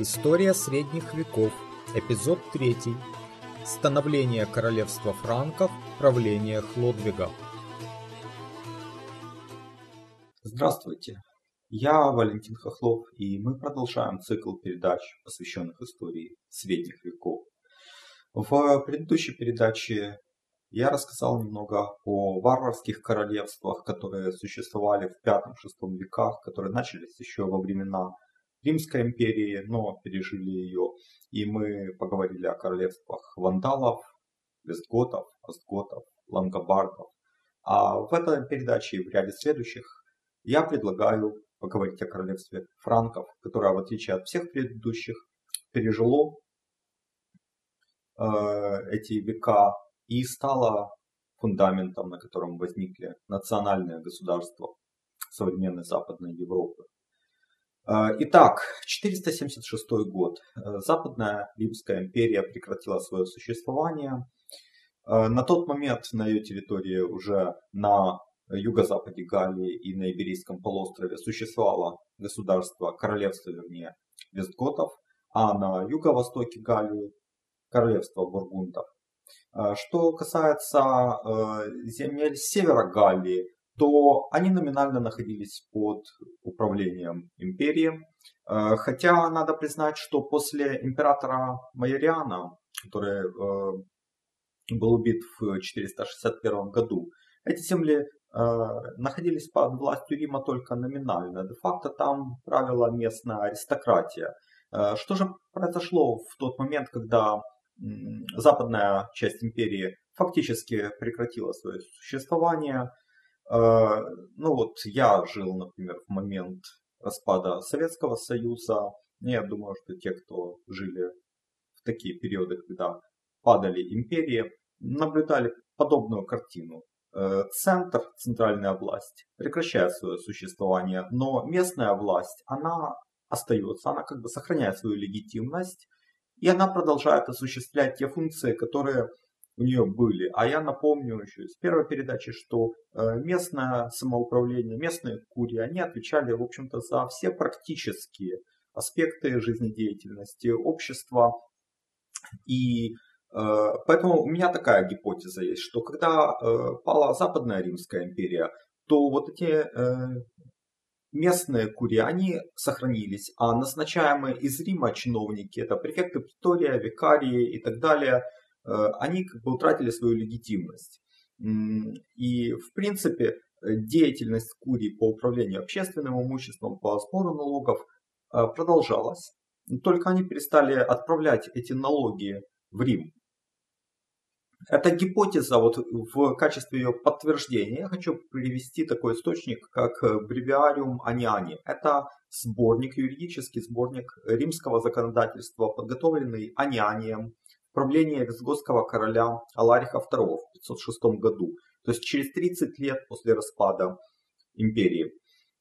История средних веков. Эпизод 3. Становление королевства франков. Правление Хлодвига. Здравствуйте, я Валентин Хохлов, и мы продолжаем цикл передач, посвященных истории средних веков. В предыдущей передаче я рассказал немного о варварских королевствах, которые существовали в V-VI веках, которые начались еще во времена Римской империи, но пережили ее. И мы поговорили о королевствах вандалов, вестготов, остготов, лангобардов. А в этой передаче и в ряде следующих я предлагаю поговорить о королевстве франков, которое, в отличие от всех предыдущих, пережило э, эти века и стало фундаментом, на котором возникли национальные государства современной Западной Европы. Э, итак, 476 год. Э, Западная Римская империя прекратила свое существование. Э, на тот момент на ее территории уже на юго-западе Галлии и на Иберийском полуострове существовало государство, королевство, вернее, вестготов, а на юго-востоке Галлии королевство бургундов. Что касается земель севера Галлии, то они номинально находились под управлением империи. Э, хотя надо признать, что после императора Майориана, который э, был убит в 461 году, эти земли э, находились под властью Рима только номинально. Де-факто там правила местная аристократия. Что же произошло в тот момент, когда западная часть империи фактически прекратила свое существование? Э, ну вот я жил, например, в момент распада Советского Союза. Я думаю, что те, кто жили в такие периоды, когда падали империи, наблюдали подобную картину. Э, центр, центральная власть, прекращает свое существование, но местная власть, она остается, она как бы сохраняет свою легитимность, и она продолжает осуществлять те функции, которые у нее были. А я напомню еще из первой передачи, что э, местное самоуправление, местные курии, они отвечали, в общем-то, за все практические аспекты жизнедеятельности общества. И э, поэтому у меня такая гипотеза есть, что когда э, пала Западная Римская империя, то вот эти местные курии, они сохранились, а назначаемые из Рима чиновники, это префекты Притория, викарии и так далее – они как бы утратили свою легитимность. И, в принципе, деятельность Курии по управлению общественным имуществом, по сбору налогов э, продолжалась. Только они перестали отправлять эти налоги в Рим. Эта гипотеза, вот в качестве ее подтверждения, я хочу привести такой источник, как Breviarium Aniani. Это сборник, юридический сборник римского законодательства, подготовленный Анианием правление визготского короля Алариха II в 506 году, то есть через 30 лет после распада империи.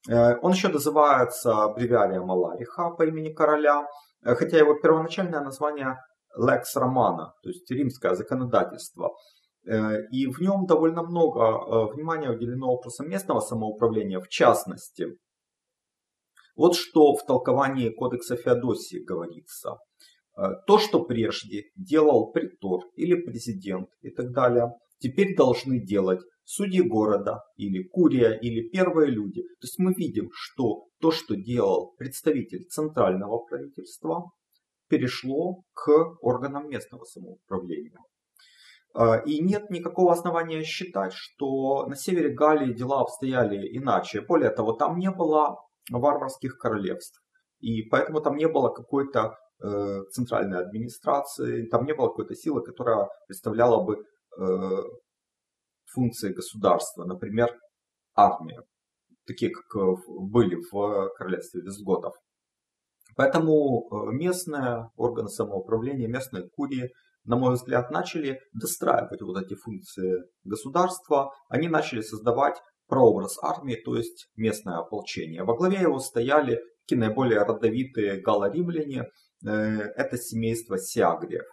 Э, он еще называется аббревиарием Алариха по имени короля, э, хотя его первоначальное название Lex Romana, то есть римское законодательство. Э, и в нем довольно много внимания уделено вопросам местного самоуправления, в частности. Вот что в толковании Кодекса Феодосии говорится – то, что прежде делал притор или президент и так далее, теперь должны делать судьи города или курия или первые люди. То есть мы видим, что то, что делал представитель центрального правительства, перешло к органам местного самоуправления. Э, и нет никакого основания считать, что на севере Галлии дела обстояли иначе. Более того, там не было варварских королевств. И поэтому там не было какой-то Э, центральной администрации, там не было какой-то силы, которая представляла бы э, функции государства, например, армия, такие как э, были в королевстве визготов. Поэтому местные органы самоуправления, местные курии, на мой взгляд, начали достраивать вот эти функции государства. Они начали создавать прообраз армии, то есть местное ополчение. Во главе его стояли такие наиболее родовитые галло-римляне, Э, это семейство Сиагриев.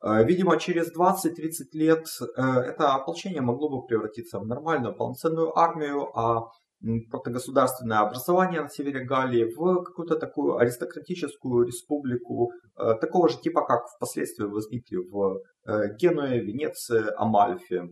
Э, видимо, через 20-30 лет э, это ополчение могло бы превратиться в нормальную полноценную армию, а протогосударственное образование на севере Галлии в какую-то такую аристократическую республику, э, такого же типа, как впоследствии возникли в э, Генуе, Венеции, Амальфе.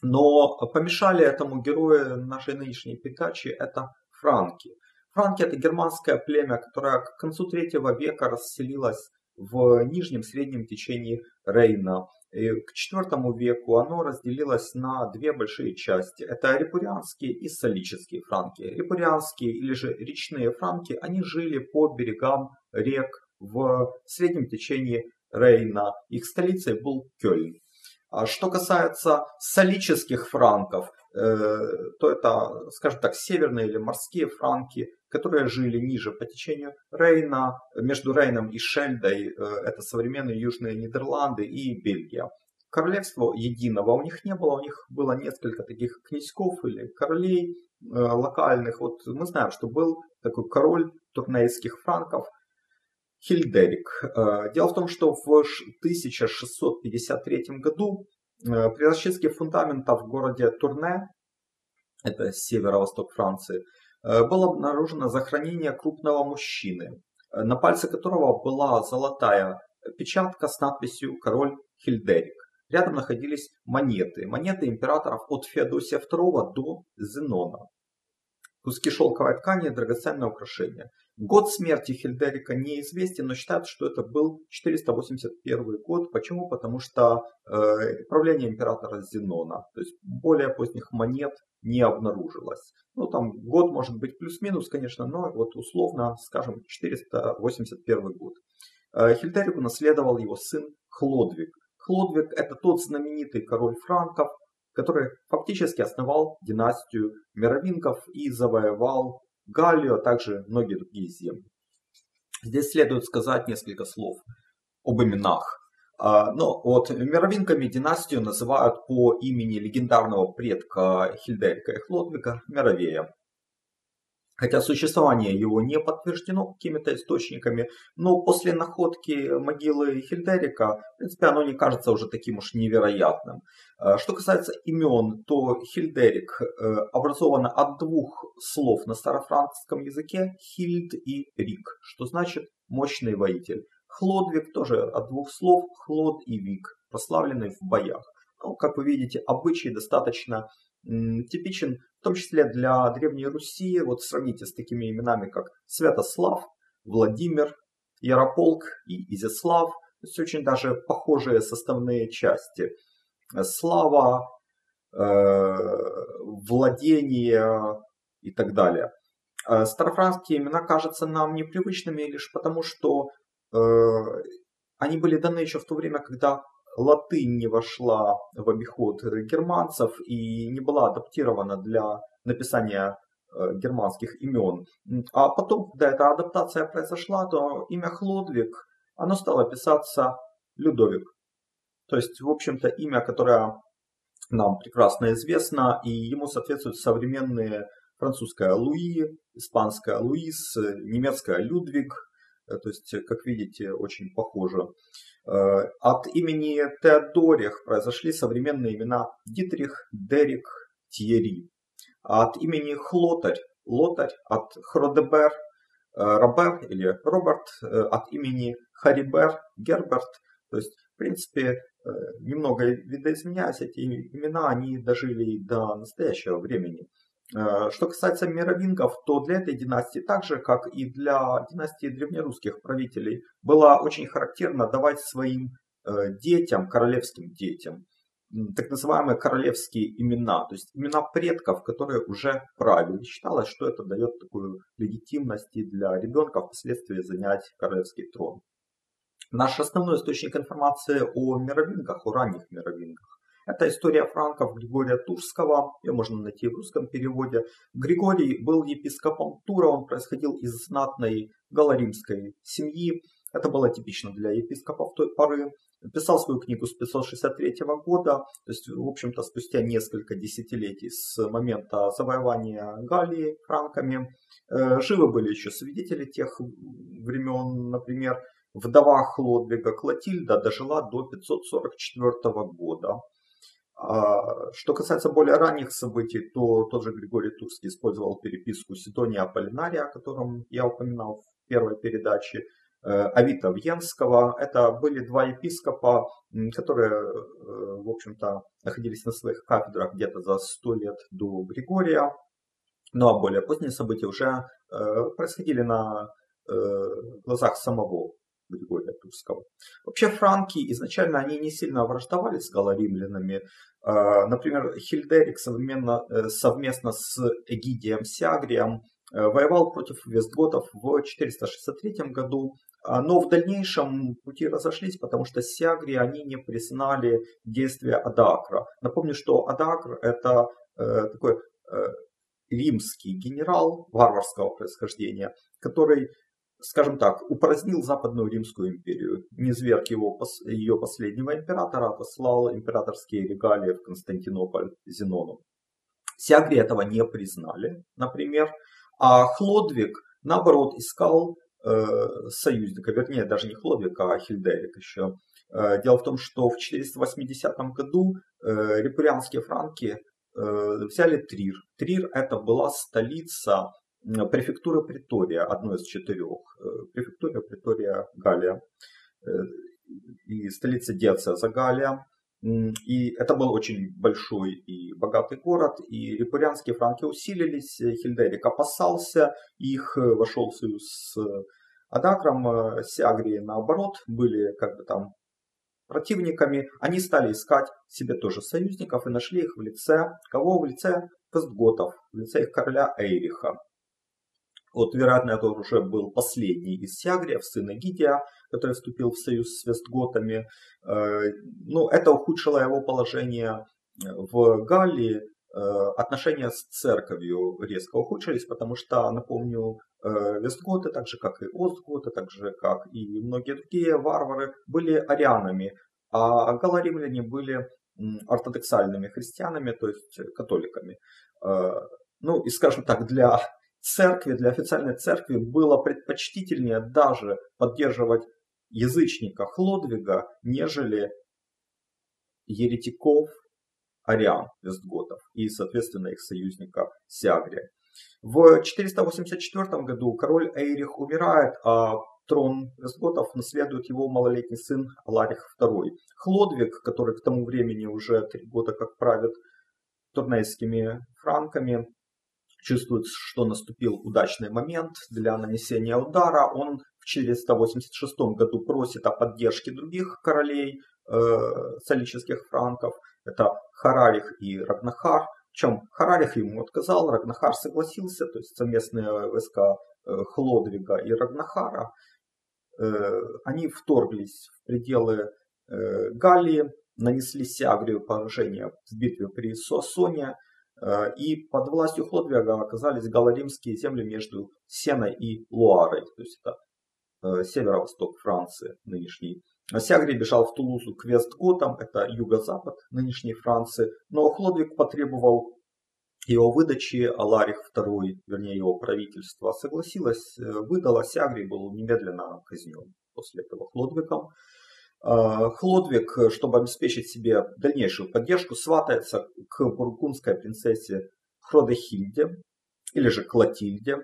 Но помешали этому герою нашей нынешней передачи это франки. Франки это германское племя, которое к концу третьего века расселилось в нижнем среднем течении Рейна. И к IV веку оно разделилось на две большие части. Это репурианские и солические франки. Репурианские или же речные франки, они жили по берегам рек в среднем течении Рейна. Их столицей был Кёльн. А что касается солических франков, то это, скажем так, северные или морские франки, которые жили ниже по течению Рейна, между Рейном и Шельдой, э, это современные южные Нидерланды и Бельгия. Королевства единого у них не было, у них было несколько таких князьков или королей э, локальных. Вот мы знаем, что был такой король турнейских франков Хильдерик. Э, дело в том, что в 1653 году при расчистке фундамента в городе Турне, это северо-восток Франции, Э, было обнаружено захоронение крупного мужчины, э, на пальце которого была золотая печатка с надписью «Король Хильдерик». Рядом находились монеты, монеты императоров от Феодосия II до Зенона. Куски шелковой ткани – драгоценное украшение. Год смерти Хильдерика неизвестен, но считают, что это был 481 год. Почему? Потому что э, правление императора Зенона, то есть более поздних монет не обнаружилось. Ну, там год может быть плюс-минус, конечно, но вот условно, скажем, 481 год. Э, Хильдерику наследовал его сын Хлодвиг. Хлодвиг – это тот знаменитый король франков, который фактически основал династию мировинков и завоевал Галлию, а также многие другие земли. Здесь следует сказать несколько слов об именах. А, Но ну, вот мировинками династию называют по имени легендарного предка Хильдерика и Хлодвига Мировея хотя существование его не подтверждено какими-то источниками, но после находки могилы Хильдерика, в принципе, оно не кажется уже таким уж невероятным. Э, что касается имен, то Хильдерик э, образовано от двух слов на старофранцузском языке «хильд» и «рик», что значит «мощный воитель». Хлодвиг тоже от двух слов «хлод» и «вик», прославленный в боях. Ну, как вы видите, обычай достаточно типичен в том числе для Древней Руси. Вот сравните с такими именами, как Святослав, Владимир, Ярополк и Изяслав. То есть очень даже похожие составные части. Слава, э, владение и так далее. Э, старофранские имена кажутся нам непривычными лишь потому, что э, они были даны еще в то время, когда латынь не вошла в обиход германцев и не была адаптирована для написания э, германских имен. А потом, когда эта адаптация произошла, то имя Хлодвиг, оно стало писаться Людовик. То есть, в общем-то, имя, которое нам прекрасно известно, и ему соответствуют современные французская Луи, испанская Луис, немецкая Людвиг. Э, то есть, как видите, очень похоже. Э, от имени Теодорих произошли современные имена Дитрих, Дерик, Тьерри. От имени Хлотарь, Лотарь, от Хродебер, э, Робер или Роберт, э, от имени Харибер, Герберт. То есть, в принципе, немного видоизменяясь, эти имена, они дожили до настоящего времени. Э, что касается мировингов, то для этой династии, так же как и для династии древнерусских правителей, было очень характерно давать своим э, детям, королевским детям, так называемые королевские имена, то есть имена предков, которые уже правили. Считалось, что это дает такую легитимность для ребенка впоследствии занять королевский трон. Наш основной источник информации о мировингах, о ранних мировингах, это история франков Григория Турского, ее можно найти в русском переводе. Григорий был епископом Тура, он происходил из знатной галаримской семьи. Это было типично для епископов той поры. Писал свою книгу с 563 года, то есть, в общем-то, спустя несколько десятилетий с момента завоевания Галлии франками. Э, живы были еще свидетели тех времен, например, вдова Хлодвига Клотильда дожила до 544 года. А что касается более ранних событий, то тот же Григорий Турский использовал переписку Сидония Аполлинария, о котором я упоминал в первой передаче, э, Авита Вьенского. Это были два епископа, которые, э, в общем-то, находились на своих кафедрах где-то за сто лет до Григория. Ну а более поздние события уже э, происходили на глазах самого Григория Турского. Вообще франки изначально они не сильно враждовали с галаримлянами. А, например, Хильдерик совместно, э, совместно с Эгидием Сиагрием э, воевал против вестготов в 463 году, а, но в дальнейшем пути разошлись, потому что Сиагри они не признали действия Адакра. Напомню, что Адакр это э, такой римский генерал варварского происхождения, который скажем так, упразднил Западную Римскую империю, низверг его, ее последнего императора, послал императорские регалии в Константинополь Зенону. Сиагри этого не признали, например, а Хлодвиг, наоборот, искал э, союзника, вернее, даже не Хлодвиг, а Хильдерик еще. Э, дело в том, что в 480 году э, репурианские франки э, взяли Трир. Трир это была столица префектура Притория, одной из четырех. Э, префектура Притория Галия э, и столица диацеза Галия. И это был очень большой и богатый город, и репурианские франки усилились, Хильдерик опасался их, э, вошел в союз с Адакром, Сиагрии наоборот, были как бы там противниками, они стали искать себе тоже союзников и нашли их в лице, кого в лице Вестготов, в лице их короля Эйриха. Вот, вероятно, это уже был последний из Сиагриев, сын Эгидия, который вступил в союз с Вестготами. Э, ну, это ухудшило его положение в Галлии. Э, отношения с церковью резко ухудшились, потому что, напомню, э, Вестготы, так же как и Остготы, так же как и многие другие варвары, были арианами, а галаримляне были ортодоксальными христианами, то есть католиками. Ну и, скажем так, для церкви, для официальной церкви было предпочтительнее даже поддерживать язычника Хлодвига, нежели еретиков ариан вестготов и, соответственно, их союзника Сиагрия. В 484 году король Эйрих умирает, а трон вестготов наследует его малолетний сын Аларих II. Хлодвиг, который к тому времени уже три года как правит турнейскими франками, чувствует, что наступил удачный момент для нанесения удара. Он в 486 году просит о поддержке других королей э, солических франков. Это Харарих и Рагнахар. Причем Харарих ему отказал, Рагнахар согласился, то есть совместные войска э, Хлодвига и Рагнахара. Э, они вторглись в пределы э, Галлии, нанесли Сиагрию поражение в битве при Сосоне, Э, и под властью Хлодвига оказались галаримские земли между Сеной и Луарой, то есть это э, северо-восток Франции нынешней. Сягри бежал в Тулузу к Вестготам, это юго-запад нынешней Франции, но Хлодвиг потребовал его выдачи, а Ларих II, вернее его правительство, согласилось, э, выдало, Сягри был немедленно казнен после этого Хлодвигом. Э, Хлодвиг, чтобы обеспечить себе дальнейшую поддержку, сватается к бургундской принцессе Хродехильде, или же Клотильде.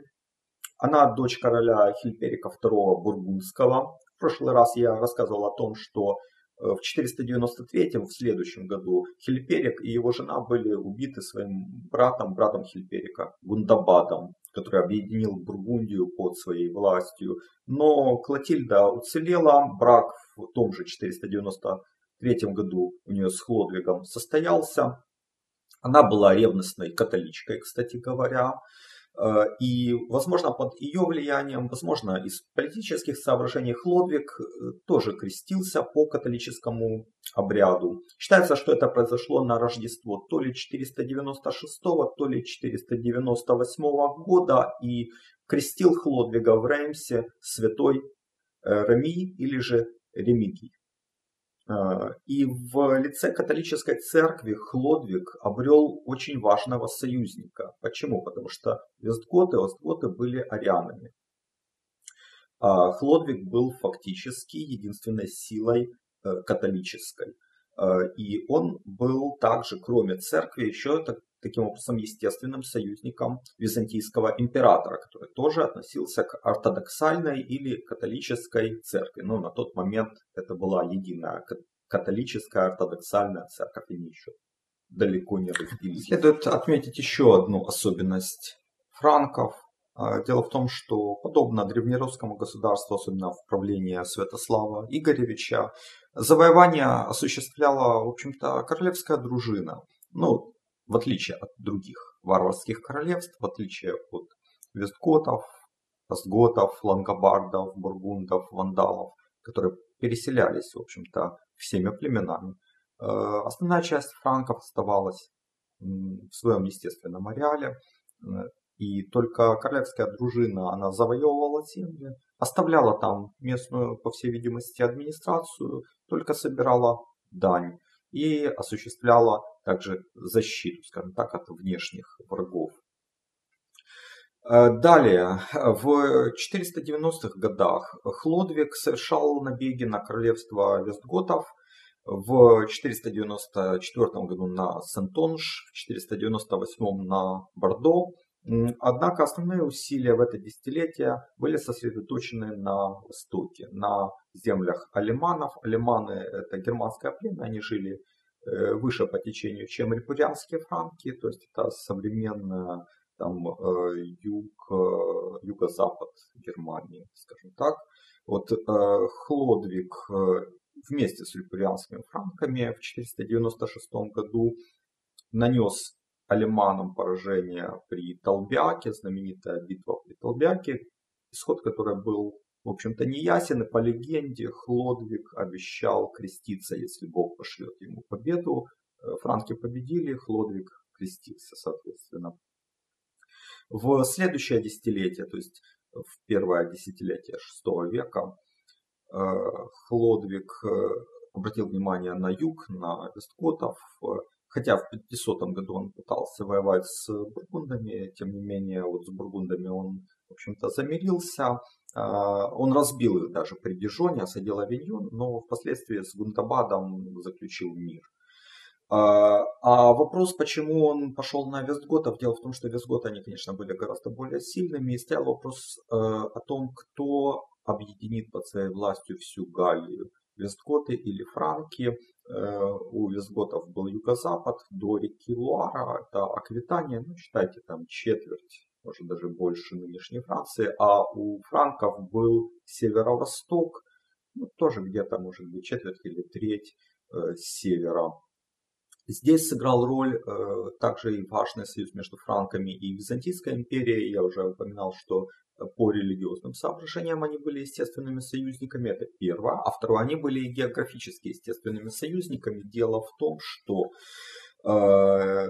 Она дочь короля Хильперика II Бургундского. В прошлый раз я рассказывал о том, что э, в 493 в следующем году Хильперик и его жена были убиты своим братом, братом Хильперика, Гундабадом, который объединил Бургундию под своей властью. Но Клотильда уцелела, брак в том же 493 году у нее с Хлодвигом состоялся. Она была ревностной католичкой, кстати говоря. Э, и, возможно, под ее влиянием, возможно, из политических соображений Хлодвиг э, тоже крестился по католическому обряду. Считается, что это произошло на Рождество то ли 496, то ли 498 года, и крестил Хлодвига в Реймсе святой э, Рами или же Ремигий. А, и в лице католической церкви Хлодвиг обрел очень важного союзника. Почему? Потому что вестготы, остготы были арианами. А Хлодвиг был фактически единственной силой э, католической. И он был также, кроме церкви, еще таким образом естественным союзником византийского императора, который тоже относился к ортодоксальной или католической церкви. Но на тот момент это была единая католическая ортодоксальная церковь, они еще далеко не разделились. Следует отметить еще одну особенность франков. А, дело в том, что подобно древнерусскому государству, особенно в правлении Святослава Игоревича, завоевание осуществляла, в общем-то, королевская дружина. Ну, в отличие от других варварских королевств, в отличие от вестготов, остготов, лангобардов, бургундов, вандалов, которые переселялись, в общем-то, всеми племенами. Э, основная часть франков оставалась в своем естественном ареале, э, и только королевская дружина, она завоевывала земли, оставляла там местную, по всей видимости, администрацию, только собирала дань и осуществляла также защиту, скажем так, от внешних врагов. Э, далее, в 490-х годах Хлодвиг совершал набеги на королевство Вестготов, в 494 году на Сентонж, в 498 на Бордо. Однако основные усилия в это десятилетие были сосредоточены на востоке, на землях алиманов. Алиманы это германское племя, они жили Э, выше по течению, чем репурианские франки, то есть это современная там э, юг, э, юго-запад Германии, скажем так. Вот Хлодвиг вместе с репурианскими франками в 496 году нанес алиманам поражение при Толбяке, знаменитая битва при Толбяке, исход которой был в общем-то, не ясен, и по легенде Хлодвиг обещал креститься, если Бог пошлет ему победу. Э, франки победили, Хлодвиг крестился, соответственно. В следующее десятилетие, то есть в первое десятилетие VI века, э, Хлодвиг э, обратил внимание на юг, на вестготов, хотя в 500 году он пытался воевать с бургундами, тем не менее вот с бургундами он, в общем-то, замирился, а, он разбил их даже при Дижоне, осадил Авиньон, но впоследствии с Гунтабадом заключил мир. А, а вопрос, почему он пошел на Вестготов, дело в том, что Вестготы, они, конечно, были гораздо более сильными, и стоял вопрос э, о том, кто объединит под своей властью всю Галлию. Вестготы или Франки. Э, у Вестготов был юго-запад до реки Луара, это Аквитания, ну, считайте, там четверть может даже больше нынешней Франции, а у франков был северо-восток, ну, тоже где-то, может быть, четверть или треть э, севера. Здесь сыграл роль э, также и важный союз между франками и Византийской империей. Я уже упоминал, что по религиозным соображениям они были естественными союзниками, это первое. А второе, они были и географически естественными союзниками. Дело в том, что э,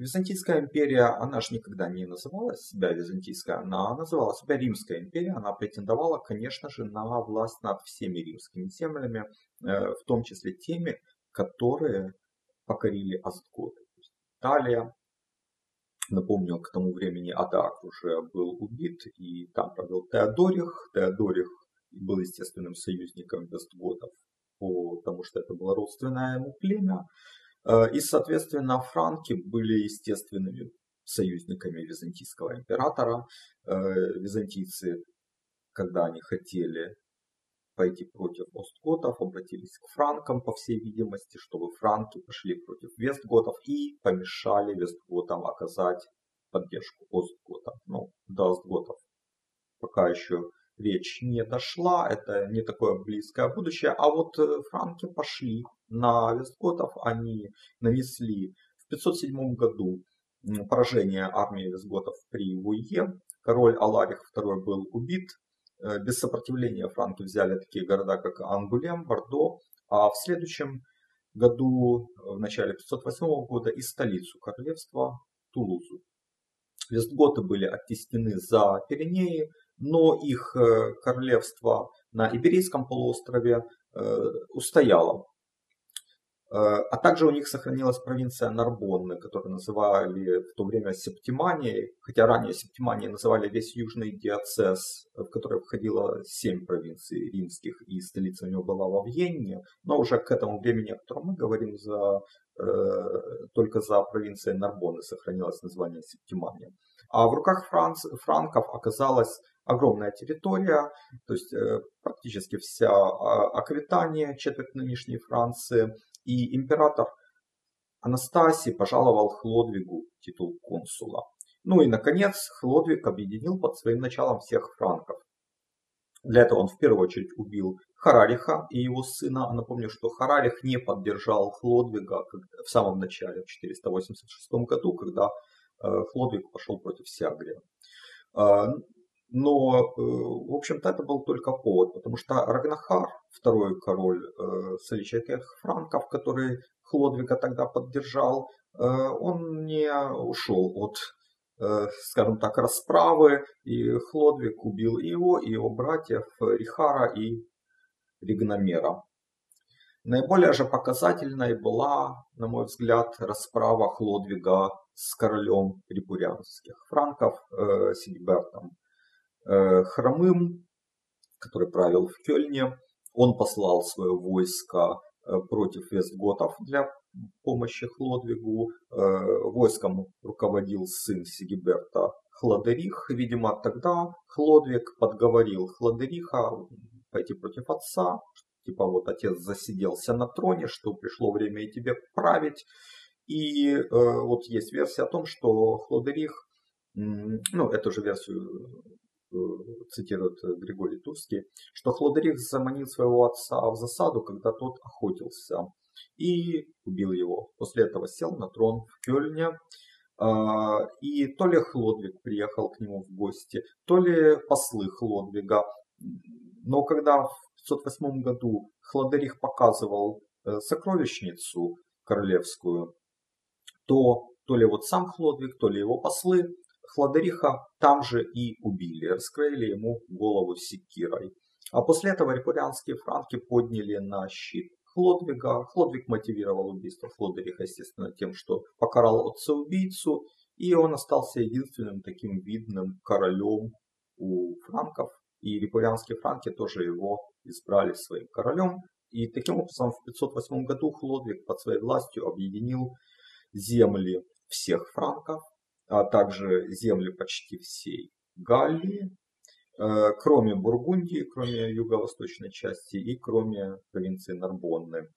Византийская империя, она же никогда не называла себя Византийской, она называла себя Римская империя. Она претендовала, конечно же, на власть над всеми римскими землями, э, в том числе теми, которые покорили Остготы. Италия, напомню, к тому времени Адак уже был убит, и там провел Теодорих. Теодорих был естественным союзником Вестготов, потому что это было родственное ему племя. Э, и, соответственно, франки были естественными союзниками византийского императора. Э, византийцы, когда они хотели пойти против остготов, обратились к франкам, по всей видимости, чтобы франки пошли против вестготов и помешали вестготам оказать поддержку остготам. Ну, до остготов пока еще речь не дошла, это не такое близкое будущее, а вот э, франки пошли на вестготов, они нанесли в 507 году поражение армии вестготов при Вуе, король Аларих II был убит, без сопротивления франки взяли такие города, как Ангулем, Бордо, а в следующем году, в начале 508 года, и столицу королевства Тулузу. Вестготы были оттеснены за Пиренеи, но их э, королевство на Иберийском полуострове э, устояло. А также у них сохранилась провинция Нарбонны, которую называли в то время Септиманией, хотя ранее Септиманией называли весь южный диацез, в который входило семь провинций римских, и столица у него была во Вьенне, но уже к этому времени, о котором мы говорим, за, э, только за провинцией Нарбонны сохранилось название Септимания. А в руках Франц, франков оказалась огромная территория, то есть э, практически вся а, Аквитания, четверть нынешней Франции, и император Анастасий пожаловал Хлодвигу титул консула. Ну и, наконец, Хлодвиг объединил под своим началом всех франков. Для этого он в первую очередь убил Харариха и его сына. Напомню, что Харарих не поддержал Хлодвига в самом начале, в 486 году, когда э, Хлодвиг пошел против Сиагрия. Но, э, в общем-то, это был только повод, потому что Рагнахар, второй король э, соличайких франков, который Хлодвига тогда поддержал, э, он не ушел от, скажем так, расправы, и Хлодвиг убил его, и его братьев Рихара и Ригномера. Наиболее же показательной была, на мой взгляд, расправа Хлодвига с королем репурянских франков Сигбертом. Э, хромым, который правил в Кёльне. Он послал свое войско э, против вестготов для помощи Хлодвигу. Э, войском руководил сын Сигиберта Хладерих. Видимо, тогда Хлодвиг подговорил Хладериха пойти против отца. Типа вот отец засиделся на троне, что пришло время и тебе править. И э, вот есть версия о том, что Хлодерих, ну, эту же версию Э, цитирует Григорий Турский, что Хлодерих заманил своего отца в засаду, когда тот охотился, и убил его. После этого сел на трон в Кёльне, а, и то ли Хлодвиг приехал к нему в гости, то ли послы Хлодвига. Но когда в 508 году Хлодерих показывал э, сокровищницу королевскую, то то ли вот сам Хлодвиг, то ли его послы Хладериха там же и убили, раскроили ему голову секирой. А после этого репурианские франки подняли на щит Хлодвига. Хлодвиг мотивировал убийство Хлодериха, естественно, тем, что покарал отца-убийцу, и он остался единственным таким видным королем у франков. И репурианские франки тоже его избрали своим королем. И таким образом в 508 году Хлодвиг под своей властью объединил земли всех франков, а также земли почти всей Галлии, э, кроме Бургундии, кроме юго-восточной части и кроме провинции Нарбонны.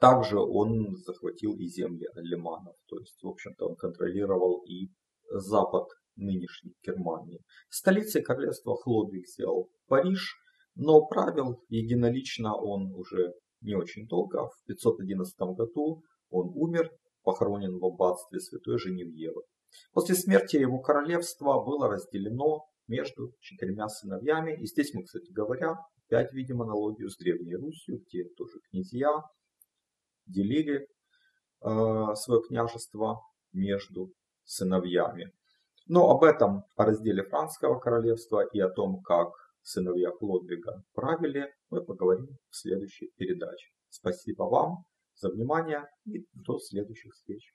Также он захватил и земли алиманов, то есть, в общем-то, он контролировал и запад нынешней Германии. Столицей королевства Хлодвиг сделал Париж, но правил единолично он уже не очень долго. В 511 году он умер, похоронен в аббатстве Святой Женевьевы. После смерти его королевство было разделено между четырьмя сыновьями. И здесь мы, кстати говоря, опять видим аналогию с Древней Русью, где тоже князья делили э, свое княжество между сыновьями. Но об этом, о разделе Францского королевства и о том, как сыновья Хлодвига правили, мы поговорим в следующей передаче. Спасибо вам за внимание и до следующих встреч.